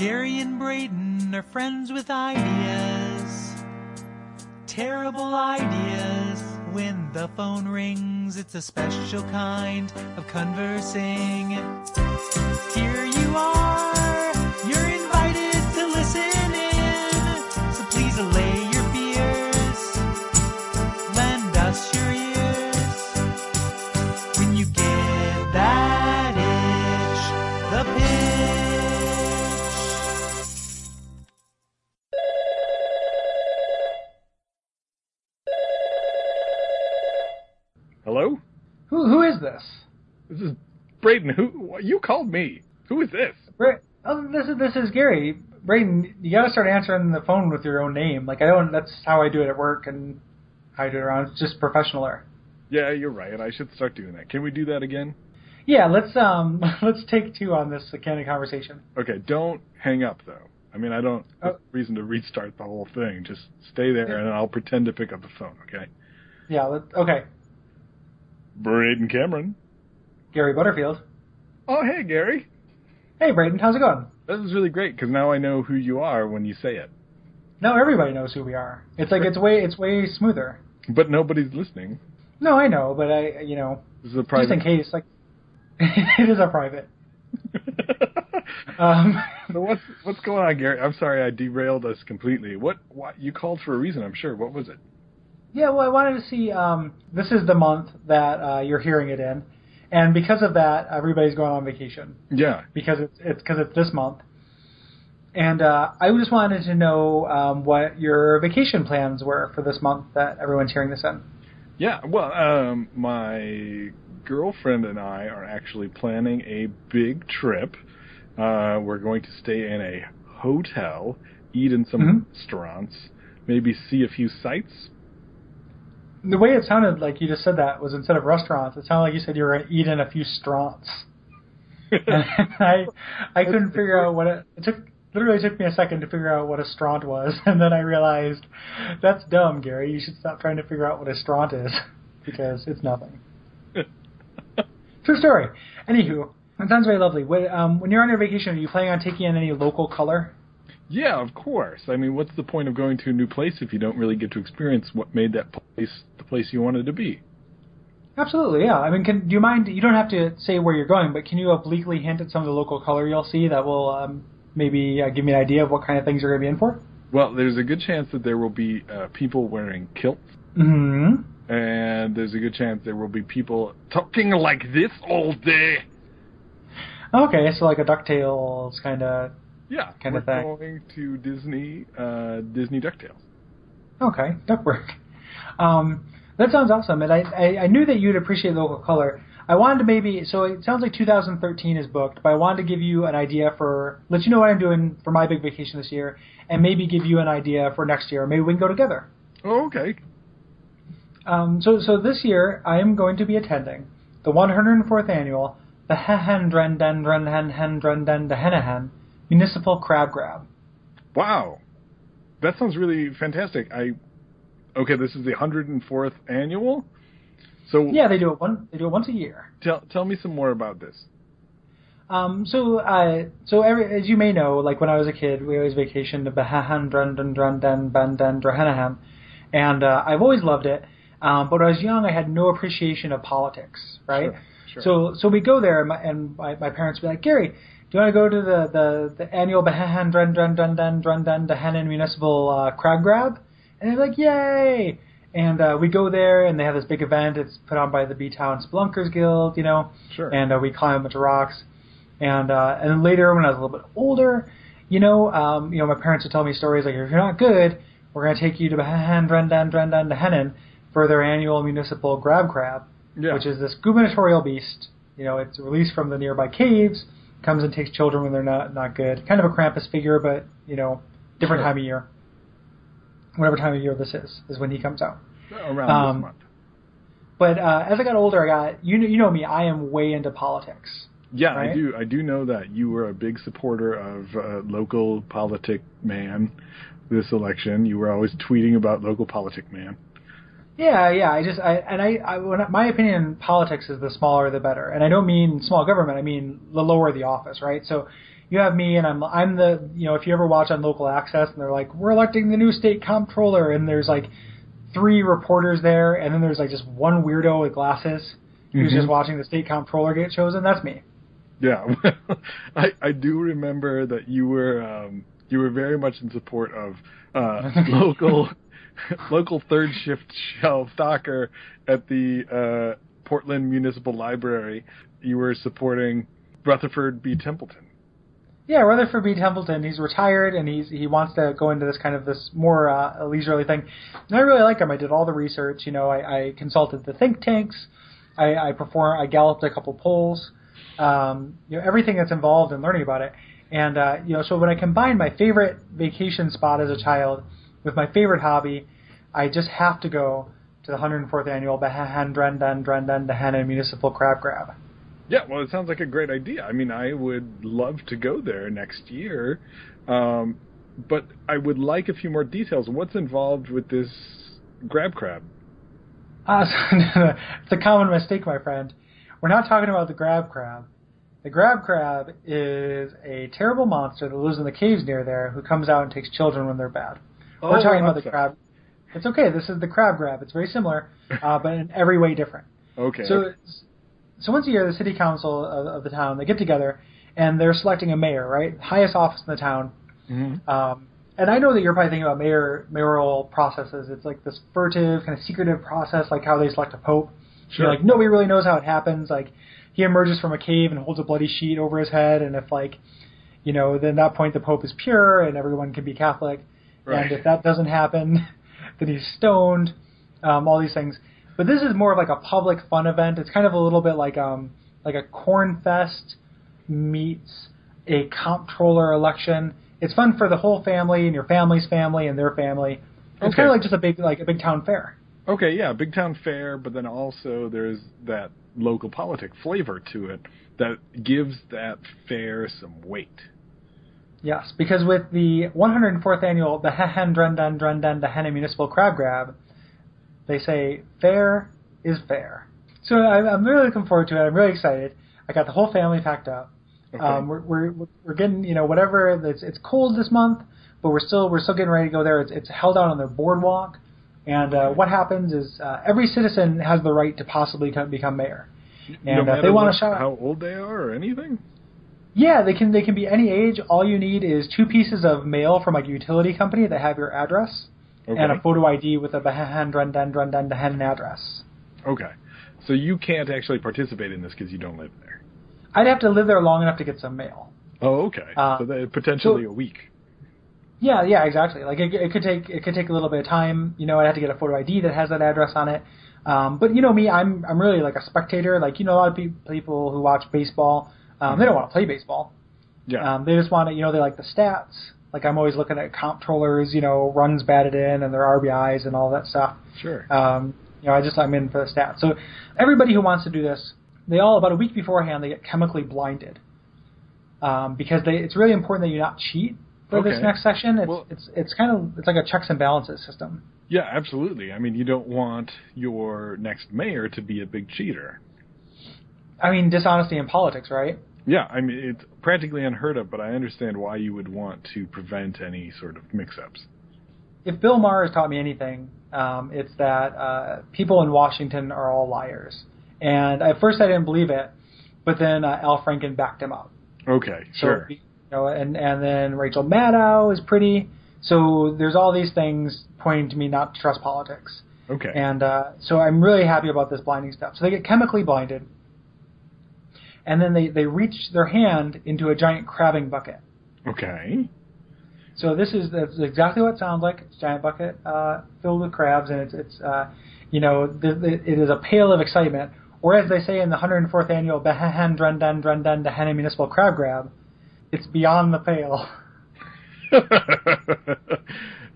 Gary and Braden are friends with ideas. Terrible ideas. When the phone rings, it's a special kind of conversing. Here you are, Hello? Who who is this? This is Braden. Who you called me? Who is this? Bra- oh, this is this is Gary. Braden, you gotta start answering the phone with your own name. Like I don't. That's how I do it at work and how I do it around. It's just professional air. Yeah, you're right. I should start doing that. Can we do that again? Yeah, let's um let's take two on this candid conversation. Okay, don't hang up though. I mean, I don't Oh. reason to restart the whole thing. Just stay there, and I'll pretend to pick up the phone. Okay? Yeah. Let, okay. Braden Cameron. Gary Butterfield. Oh, hey Gary. Hey, Braden, how's it going? This is really great because now I know who you are when you say it. Now everybody knows who we are. It's like it's way it's way smoother. But nobody's listening. No, I know, but I you know This is a just in private. case like it is a private. Um, so what's what's going on, Gary? I'm sorry I derailed us completely. What? What? You called for a reason, I'm sure. What was it? Yeah, well, I wanted to see. Um, this is the month that uh, you're hearing it in, and because of that, everybody's going on vacation Yeah. because it's it's because it's this month. And uh, I just wanted to know um, what your vacation plans were for this month that everyone's hearing this in. Yeah, well, um, my girlfriend and I are actually planning a big trip. Uh, we're going to stay in a hotel, eat in some Mhm. restaurants, maybe see a few sights. The way it sounded like you just said that was instead of restaurants, it sounded like you said you were going to eat in a few straunts. I I couldn't figure out what it, it took. Literally took me a second to figure out what a straunt was, and then I realized that's dumb, Gary. You should stop trying to figure out what a straunt is because it's nothing. True story. Anywho, it sounds very lovely. What, um, when you're on your vacation, are you planning on taking in any local color? yeah, of course. I mean, what's the point of going to a new place if you don't really get to experience what made that place place you wanted to be? Absolutely, yeah. I mean, can, do you mind? You don't have to say where you're going, but can you obliquely hint at some of the local color you'll see that will um, maybe uh, give me an idea of what kind of things you're going to be in for? Well, there's a good chance that there will be uh, people wearing kilts, hmm and there's a good chance there will be people talking like this all day. Okay, so like a Ducktales kind of. Yeah, Kind of thing. going to Disney, uh, Disney Ducktales. Okay, duckwork. Um, that sounds awesome, and I, I I knew that you'd appreciate local color. I wanted to maybe so it sounds like 2013 is booked, but I wanted to give you an idea for let you know what I'm doing for my big vacation this year, and maybe give you an idea for next year. Maybe we can go together. Oh, okay. Um, so, so this year I am going to be attending the 104th annual the Hehendrendendrenhenhendrendendehenahen Municipal Crab Grab. Wow, that sounds really fantastic. I okay. This is the 104th annual. So Yeah, they do it one. They do it once a year. tell tell me some more about this. Um, so, uh, so every, as you may know, like when I was a kid, we always vacationed to Behendrendendrendendendehenahen, and uh, I've always loved it. Um, but when I was young, I had no appreciation of politics, right? Sure, sure. So, so we go there, and my, and my, my parents would be like, Gary, do you want to go to the the, the annual Behendrendendrendendehenahen Municipal uh, Crab Grab? And they're like, yay! And uh, we go there, and they have this big event. It's put on by the B Town Spelunkers Guild, you know Sure. and uh, we climb a bunch of rocks. And uh, and then later, when I was a little bit older, you know, um, you know, my parents would tell me stories like, if you're not good, we're going to take you to Behendrendendrendendehenahen for their annual municipal grab crab, yeah. which is this gubernatorial beast. You know, it's released from the nearby caves, comes and takes children when they're not not good. Kind of a Krampus figure, but you know, different Sure. time of year. Whatever time of year this is, is when he comes out. around um, this month. But uh, as I got older, I got you know you know me. I am way into politics. Yeah, right? I do. I do know that you were a big supporter of uh, local politic man this election. You were always tweeting about local politic man. Yeah, yeah. I just I and I, I when my opinion in politics is the smaller the better, and I don't mean small government. I mean the lower the office, right? So, you have me, and I'm I'm the you know if you ever watch on local access, and they're like we're electing the new state comptroller, and there's like three reporters there, and then there's like just one weirdo with glasses who's Mm-hmm. just watching the state comptroller get chosen. That's me. Yeah, I I do remember that you were um, you were very much in support of uh, local local third shift shelf stocker at the uh, Portland Municipal Library. You were supporting Rutherford B. Templeton. Yeah, Rutherford B. Templeton. He's retired and he's he wants to go into this kind of this more uh, leisurely thing. And I really like him. I did all the research. You know, I, I consulted the think tanks. I, I perform. I galloped a couple polls. Um, you know, everything that's involved in learning about it. And uh, you know, so when I combine my favorite vacation spot as a child with my favorite hobby, I just have to go to the 104th annual Behan Drendan Drendan Dehana Municipal Crab Grab. Yeah, well, it sounds like a great idea. I mean, I would love to go there next year, um, but I would like a few more details. What's involved with this grab crab? Uh, it's a common mistake, my friend. We're not talking about the grab crab. The grab crab is a terrible monster that lives in the caves near there who comes out and takes children when they're bad. We're Oh, talking about the crab. It's okay. This is the crab grab. It's very similar, uh, but in every way different. Okay. So, so once a year, the city council of, of the town they get together and they're selecting a mayor, right? Highest office in the town. Mhm. Um, and I know that you're probably thinking about mayor mayoral processes. It's like this furtive, kind of secretive process, like how they select a pope. Sure. You're like nobody really knows how it happens. Like he emerges from a cave and holds a bloody sheet over his head, and if like, you know, then at that point the pope is pure and everyone can be Catholic. Right. And if that doesn't happen, then he's stoned. Um, all these things. But this is more of like a public fun event. It's kind of a little bit like um like a corn fest meets a comptroller election. It's fun for the whole family and your family's family and their family. It's Okay. kind of like just a big like a big town fair. Okay, yeah, big town fair, but then also there's that local politic flavor to it that gives that fair some weight. Yes, because with the 104th annual the Hehen Drendan Drendan the Henne Municipal Crab Grab, they say fair is fair. So I, I'm really looking forward to it. I'm really excited. I got the whole family packed up. Okay. Um, we're, we're we're getting you know whatever it's it's cold this month, but we're still we're still getting ready to go there. It's it's held out on the boardwalk, and uh, what happens is uh, every citizen has the right to possibly co- become mayor. no And uh, if they want to shout, how old they are or anything. yeah, they can they can be any age. All you need is two pieces of mail from a utility company that have your address Okay. and a photo ID with a Drendan Drendan Dahan address. okay. So you can't actually participate in this because you don't live there. I'd have to live there long enough to get some mail. Oh, okay. Uh, so that potentially so- a week. Yeah, yeah, exactly. Like it, it could take it could take a little bit of time. You know, I'd have to get a photo ID that has that address on it. Um, but you know me, I'm I'm really like a spectator. Like you know, a lot of pe- people who watch baseball, um, they don't want to play baseball. Yeah. Um, they just want to, you know, they like the stats. Like I'm always looking at comptrollers, you know, runs batted in and their RBIs and all that stuff. sure. Um, you know, I just I'm in for the stats. So everybody who wants to do this, they all about a week beforehand they get chemically blinded um, because they it's really important that you not cheat for this next session. It's Well- it's it's kind of it's like a checks and balances system. yeah, absolutely. I mean, you don't want your next mayor to be a big cheater. I mean, dishonesty in politics, right? Yeah, I mean it's practically unheard of, but I understand why you would want to prevent any sort of mix-ups. If Bill Maher has taught me anything, um, it's that uh, people in Washington are all liars. And at first I didn't believe it, but then uh, Al Franken backed him up. Okay, So, sure. You know, and and then Rachel Maddow is pretty. So there's all these things pointing to me not to trust politics. Okay. And uh, so I'm really happy about this blinding stuff. So they get chemically blinded, and then they they reach their hand into a giant crabbing bucket. okay. So this is that's exactly what it sounds like. It's a giant bucket uh, filled with crabs, and it's it's uh, you know th- th- it is a pail of excitement. Or as they say in the 104th annual Behan Drendan Drendan Dehana Municipal Crab Grab, it's beyond the pale.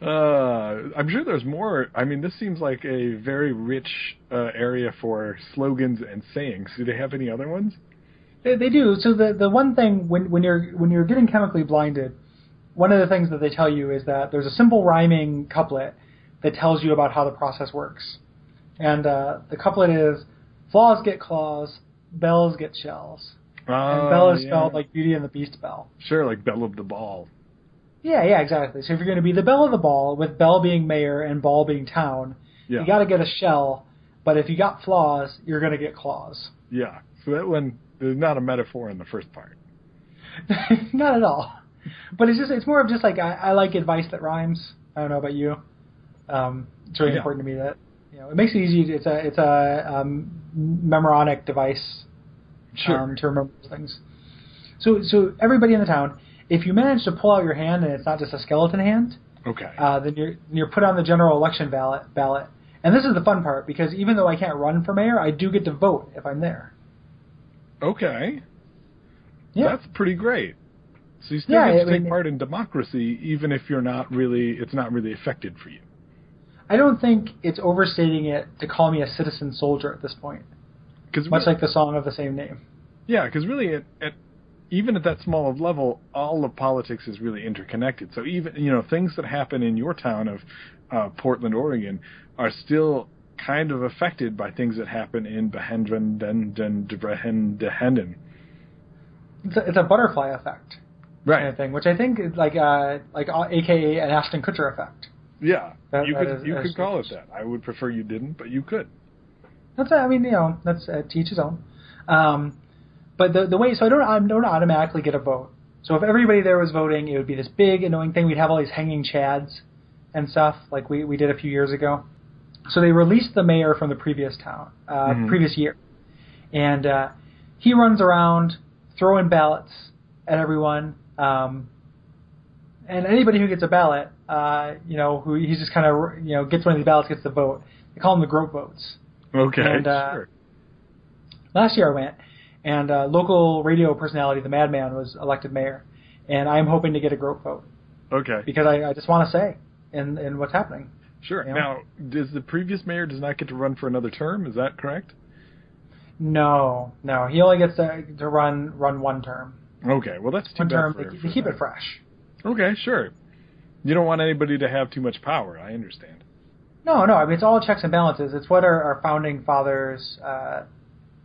uh, I'm sure there's more. I mean, this seems like a very rich uh, area for slogans and sayings. Do they have any other ones? They, they do. So the the one thing when when you're when you're getting chemically blinded, one of the things that they tell you is that there's a simple rhyming couplet that tells you about how the process works, and uh, the couplet is flaws get claws, belles get shells. and Oh, Belle is yeah. spelled like Beauty and the Beast Belle. Sure, like belle of the Ball. Yeah, yeah, exactly. So if you're going to be the belle of the Ball, with belle being mayor and Ball being town, Yeah. you got to get a shell. But if you got flaws, you're going to get claws. Yeah. So that one there's not a metaphor in the first part. Not at all. But it's just it's more of just like I, I like advice that rhymes. I don't know about you. Um, it's really Yeah. important to me that you know it makes it easy. It's a it's a um, memoronic device Sure. um, to remember things. So so everybody in the town, if you manage to pull out your hand and it's not just a skeleton hand, okay. uh, then you're you're put on the general election ballot ballot. And this is the fun part because even though I can't run for mayor, I do get to vote if I'm there. Okay. Yeah. That's pretty great. So you still Yeah, get to I take mean- part in democracy even if you're not really it's not really affected for you. I don't think it's overstating it to call me a citizen soldier at this point. Cuz Much like the song of the same name. Yeah, because really, at, at even at that small of level, all of politics is really interconnected. So even you know things that happen in your town of uh, Portland, Oregon, are still kind of affected by things that happen in Behendren, Den, Den, Dehenden. It's a, it's a butterfly effect kind Right. of thing, which I think is like uh, like uh, AKA an Ashton Kutcher effect. Yeah. That- you that could is- you could call it that. I would prefer you didn't, but you could. That's I mean you know that's uh, to each his own. Um, but the the way so I don't I don't automatically get a vote. So if everybody there was voting, it would be this big annoying thing. We'd have all these hanging chads and stuff like we we did a few years ago. So they released the mayor from the previous town, uh, Mhm. previous year, and uh, he runs around throwing ballots at everyone. Um, and anybody who gets a ballot, uh, you know, who he's just kind of you know gets one of these ballots, gets the vote. They call them the grope votes. Okay. And, uh, sure. last year I went, and uh, local radio personality, the Madman, was elected mayor, and I'm hoping to get a grope vote Okay. because I, I just want to say in in what's happening. Sure. Yeah. Now, does the previous mayor does not get to run for another term? Is that correct? No, no, he only gets to to run run one term. Okay. Well, that's too One bad term for, to, for keep it fresh. Okay, sure. You don't want anybody to have too much power. I understand. No, no, I mean it's all checks and balances. It's what our, our founding fathers, uh,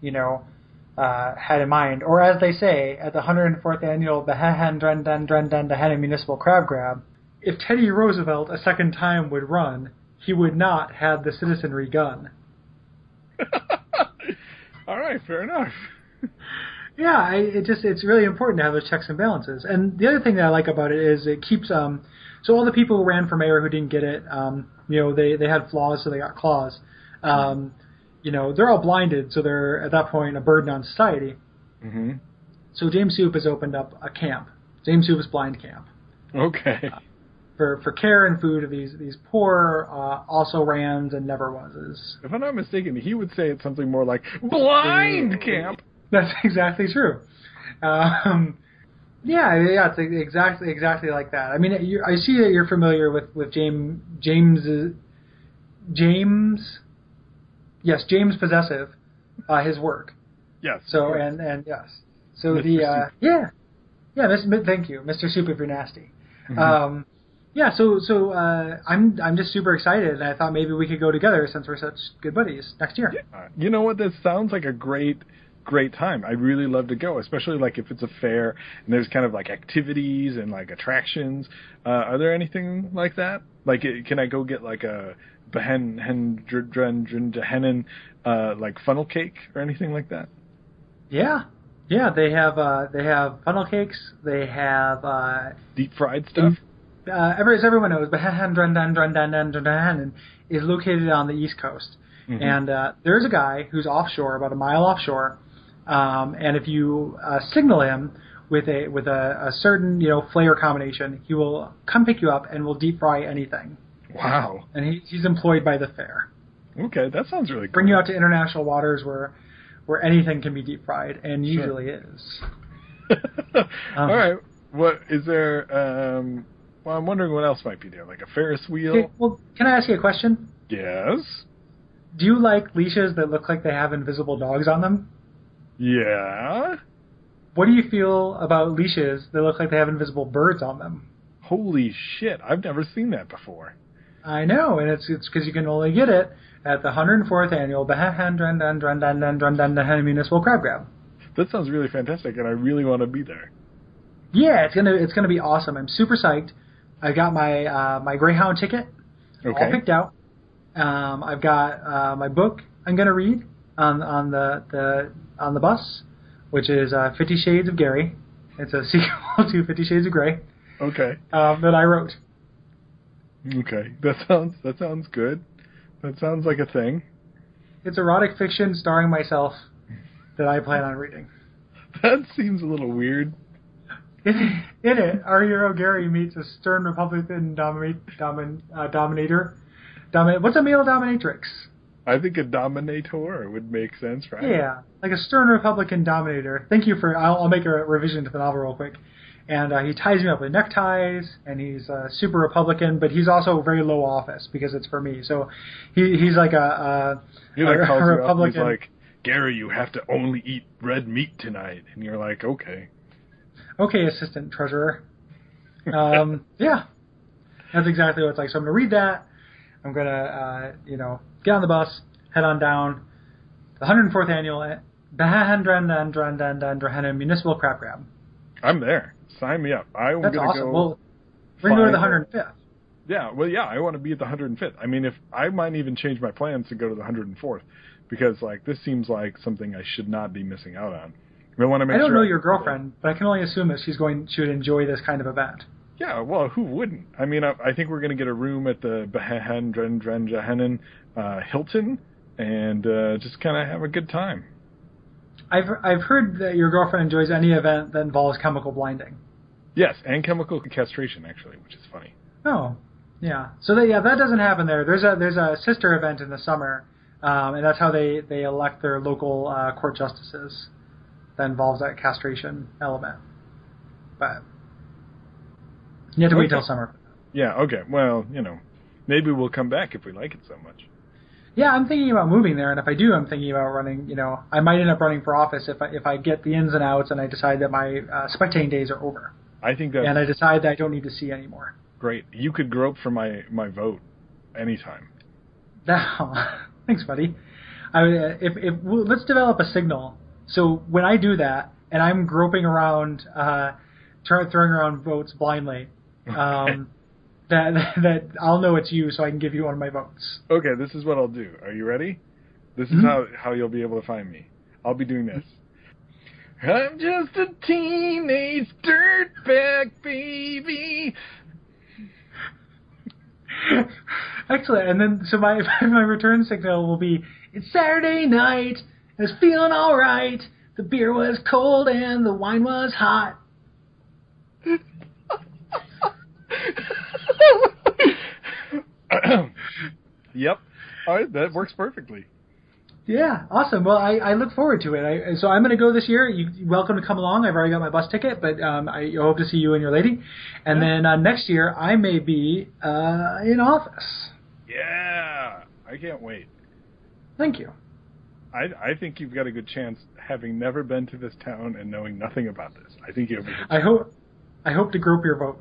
you know, uh, had in mind, or as they say at the 104th annual Behan Dren Den Dren Den Municipal Crab Grab, if Teddy Roosevelt a second time would run, he would not have the citizenry gun. All right, fair enough. Yeah, I, it just it's really important to have those checks and balances. And the other thing that I like about it is it keeps um so all the people who ran for mayor who didn't get it, um, you know, they they had flaws so they got claws. Um, you know, they're all blinded, so they're at that point a burden on society. hmm So James Soup has opened up a camp, James Soup's blind camp, Okay. For for care and food of these these poor uh, also rans and never wases. If I'm not mistaken, he would say it's something more like blind camp. That's exactly true. Um, yeah, yeah, it's exactly exactly like that. I mean, you, I see that you're familiar with with James James James. Yes, James Possessive, uh, his work. Yes. So yes. and and yes, so Mr. the uh, yeah, yeah. Miss, thank you, Mr. Soup, if you're nasty. Mhm. Um, yeah, so so uh, I'm I'm just super excited, and I thought maybe we could go together since we're such good buddies next year. Uh, you know what? This sounds like a great, great time. I'd really love to go, especially like if it's a fair and there's kind of like activities and like attractions. Uh, are there anything like that? Like, uh, can I go get like a behen hen dr- dren dren uh like funnel cake or anything like that? Yeah, yeah. They have uh, they have funnel cakes. They have uh, Deep fried stuff. Uh, every, as everyone knows, Behan Drendan Drendan Drendan is located on the East Coast, Mhm. and uh, there's a guy who's offshore, about a mile offshore, um, and if you uh, signal him with a with a, a certain you know flavor combination, he will come pick you up and will deep fry anything. Wow. And he, he's employed by the fair. Okay, that sounds really cool. Bring you out to international waters where where anything can be deep fried, and Sure. usually is. All right. What is there? Um, well, I'm wondering what else might be there, like a Ferris wheel. Okay, well, can I ask you a question? Yes. Do you like leashes that look like they have invisible dogs on them? Yeah. What do you feel about leashes that look like they have invisible birds on them? Holy shit! I've never seen that before. I know, and it's it's because you can only get it at the 104th annual Behan Drendan Drendan Drendan Municipal Crab Grab. That sounds really fantastic, and I really want to be there. Yeah, it's gonna it's gonna be awesome. I'm super psyched. I got my uh, my Greyhound ticket Okay. all picked out. Um, I've got uh, my book I'm gonna read on on the, the on the bus, which is uh, Fifty Shades of Gary. It's a sequel to Fifty Shades of Grey Okay. um, that I wrote. Okay. That sounds that sounds good. That sounds like a thing. It's erotic fiction starring myself that I plan on reading. That seems a little weird. In, in it, our hero Gary meets a stern Republican dominate, domin, uh, dominator. Domin, what's a male dominatrix? I think a dominator would make sense, right? Yeah, like a stern Republican dominator. Thank you for. I'll, I'll make a revision to the novel real quick. And uh, he ties me up with neckties, and he's uh, super Republican, but he's also very low office because it's for me. So he he's like a, a, like a, a Republican. he's like, Gary, you have to only eat red meat tonight, and you're like, okay. Okay, assistant treasurer. Um, yeah, that's exactly what it's like. So I'm gonna read that. I'm gonna, uh, you know, get on the bus, head on down. The 104th annual Bahandran Municipal Crap Grab. I'm there. Sign me up. I'm That's gonna awesome. go. Well, we're gonna go to the 105th. Yeah, well, yeah, I want to be at the 105th. I mean, if I might even change my plans to go to the 104th because like this seems like something I should not be missing out on. I want to make I don't sure know your girlfriend, but I can only assume that she's going. She would enjoy this kind of event. Yeah, well, who wouldn't? I mean, I, I think we're going to get a room at the Bahandran uh, Hilton and uh, just kind of have a good time. I've I've heard that your girlfriend enjoys any event that involves chemical blinding. Yes, and chemical castration actually, which is funny. Oh, yeah. So that, yeah, that doesn't happen there. There's a there's a sister event in the summer, um, and that's how they they elect their local uh, court justices. That involves that castration element, but you have to wait till summer. Yeah, okay. Well, you know, maybe we'll come back if we like it so much. Yeah, I'm thinking about moving there, and if I do, I'm thinking about running. You know, I might end up running for office if I if I get the ins and outs and I decide that my uh, spectating days are over, I think that. and I decide that I don't need to see anymore. great. You could grope for my my vote anytime. Thanks, buddy. I, if, if let's develop a signal. So when I do that, and I'm groping around, uh, try, throwing around votes blindly, um, that that I'll know it's you, so I can give you one of my votes. Okay, this is what I'll do. Are you ready? This is Mhm. how how you'll be able to find me. I'll be doing this. I'm just a teenage dirtbag baby. Excellent. And then so my my return signal will be it's Saturday night. I was feeling all right. The beer was cold and the wine was hot. yep. All right, that works perfectly. Yeah, awesome. Well, I, I look forward to it. I, so I'm going to go this year. You, you're welcome to come along. I've already got my bus ticket, but um, I hope to see you and your lady. And Yeah. then uh, next year, I may be uh, in office. Yeah, I can't wait. Thank you. I I think you've got a good chance, having never been to this town and knowing nothing about this. I think you have. I hope I hope to grope your vote.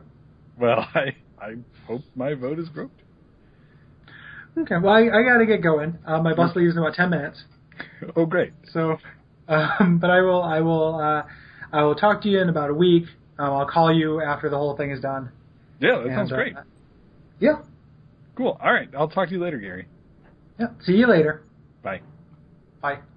Well, I I hope my vote is groped. Okay. Well, I, I got to get going. Uh, my bus leaves in about ten minutes. Oh, great. So, um, but I will I will uh, I will talk to you in about a week. Um, I'll call you after the whole thing is done. Yeah, that And, sounds uh, great. yeah. Cool. All right, I'll talk to you later, Gary. Yeah. See you later. Bye. Bye.